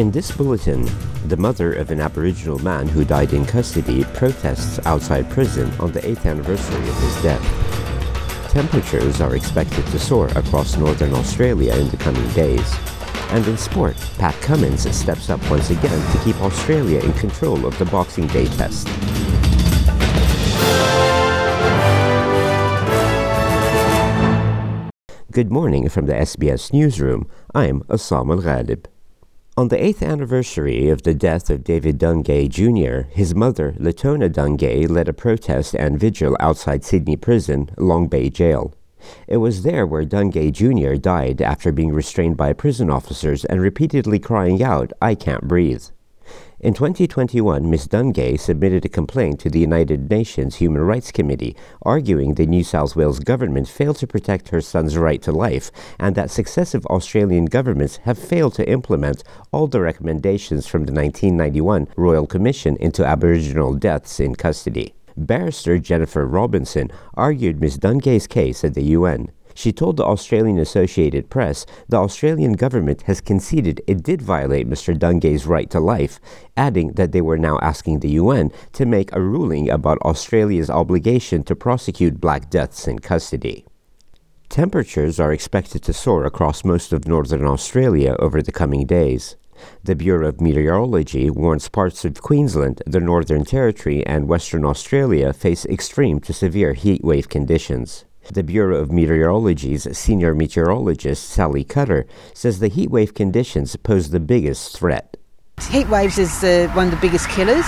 In this bulletin, the mother of an Aboriginal man who died in custody protests outside prison on the 8th anniversary of his death. Temperatures are expected to soar across northern Australia in the coming days. And in sport, Pat Cummins steps up once again to keep Australia in control of the Boxing Day test. Good morning from the SBS newsroom. I'm Assam Al Ghalib. On the eighth anniversary of the death of David Dungay Jr., his mother, Leetona Dungay, led a protest and vigil outside Sydney Prison, Long Bay Jail. It was there where Dungay Jr. died after being restrained by prison officers and repeatedly crying out, I can't breathe. In 2021, Ms. Dungay submitted a complaint to the United Nations Human Rights Committee, arguing the New South Wales government failed to protect her son's right to life and that successive Australian governments have failed to implement all the recommendations from the 1991 Royal Commission into Aboriginal deaths in custody. Barrister Jennifer Robinson argued Ms. Dungay's case at the UN. She told the Australian Associated Press the Australian government has conceded it did violate Mr. Dungay's right to life, adding that they were now asking the UN to make a ruling about Australia's obligation to prosecute black deaths in custody. Temperatures are expected to soar across most of northern Australia over the coming days. The Bureau of Meteorology warns parts of Queensland, the Northern Territory, and Western Australia face extreme to severe heat wave conditions. The Bureau of Meteorology's senior meteorologist, Sally Cutter, says the heat wave conditions pose the biggest threat. Heat waves is uh, one of the biggest killers.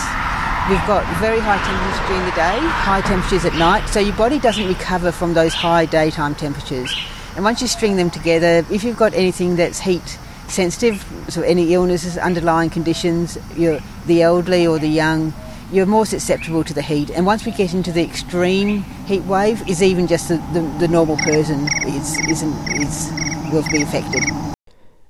We've got very high temperatures during the day, high temperatures at night, so your body doesn't recover from those high daytime temperatures. And once you string them together, if you've got anything that's heat sensitive, so any illnesses, underlying conditions, the elderly or the young, you're more susceptible to the heat. And once we get into the extreme heat wave, is even just the, the, the normal person is, isn't, is, will be affected.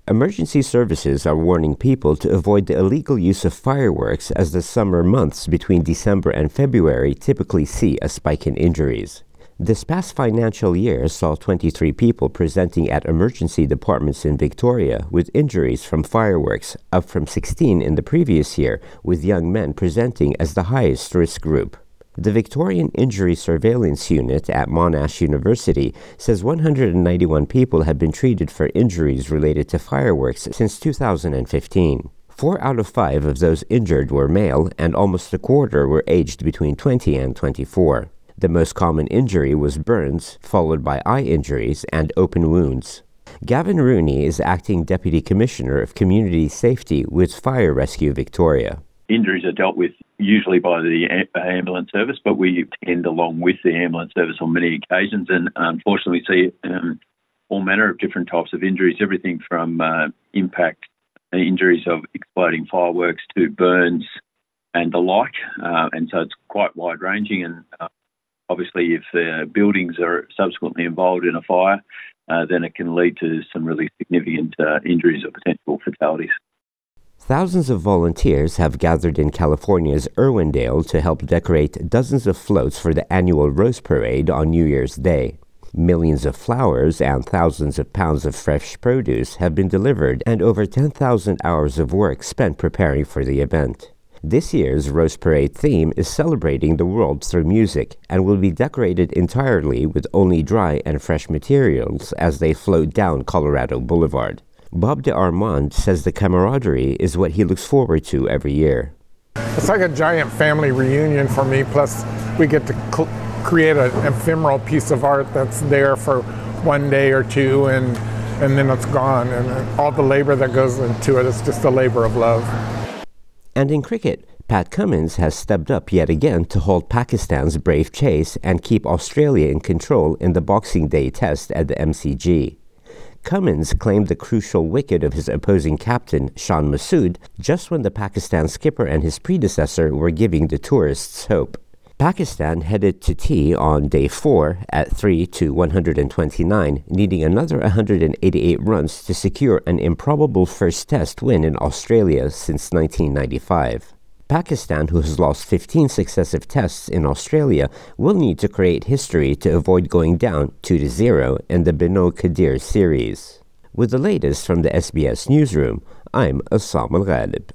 Emergency services are warning people to avoid the illegal use of fireworks as the summer months between December and February typically see a spike in injuries. This past financial year saw 23 people presenting at emergency departments in Victoria with injuries from fireworks, up from 16 in the previous year, with young men presenting as the highest risk group. The Victorian Injury Surveillance Unit at Monash University says 191 people have been treated for injuries related to fireworks since 2015. Four out of five of those injured were male, and almost a quarter were aged between 20 and 24. The most common injury was burns, followed by eye injuries and open wounds. Gavin Rooney is acting Deputy Commissioner of Community Safety with Fire Rescue Victoria. Injuries are dealt with usually by the ambulance service, but we tend along with the ambulance service on many occasions, and unfortunately see um, all manner of different types of injuries, everything from uh, impact injuries of exploding fireworks to burns and the like. Uh, and so it's quite wide ranging, and uh, Obviously, if buildings are subsequently involved in a fire, uh, then it can lead to some really significant uh, injuries or potential fatalities. Thousands of volunteers have gathered in California's Irwindale to help decorate dozens of floats for the annual Rose Parade on New Year's Day. Millions of flowers and thousands of pounds of fresh produce have been delivered, and over 10,000 hours of work spent preparing for the event. This year's Rose Parade theme is celebrating the world through music and will be decorated entirely with only dry and fresh materials as they float down Colorado Boulevard. Bob de Armand says the camaraderie is what he looks forward to every year. It's like a giant family reunion for me, plus, we get to cl- create an ephemeral piece of art that's there for one day or two and, and then it's gone. And all the labor that goes into it is just a labor of love. And in cricket, Pat Cummins has stepped up yet again to hold Pakistan's brave chase and keep Australia in control in the Boxing Day test at the MCG. Cummins claimed the crucial wicket of his opposing captain, Shan Masood, just when the Pakistan skipper and his predecessor were giving the tourists hope. Pakistan headed to tea on day 4 at 3 to 129, needing another 188 runs to secure an improbable first test win in Australia since 1995. Pakistan, who has lost 15 successive tests in Australia, will need to create history to avoid going down 2 to 0 in the Benaud-Qadir series. With the latest from the SBS newsroom, I'm Assam Al Ghalib.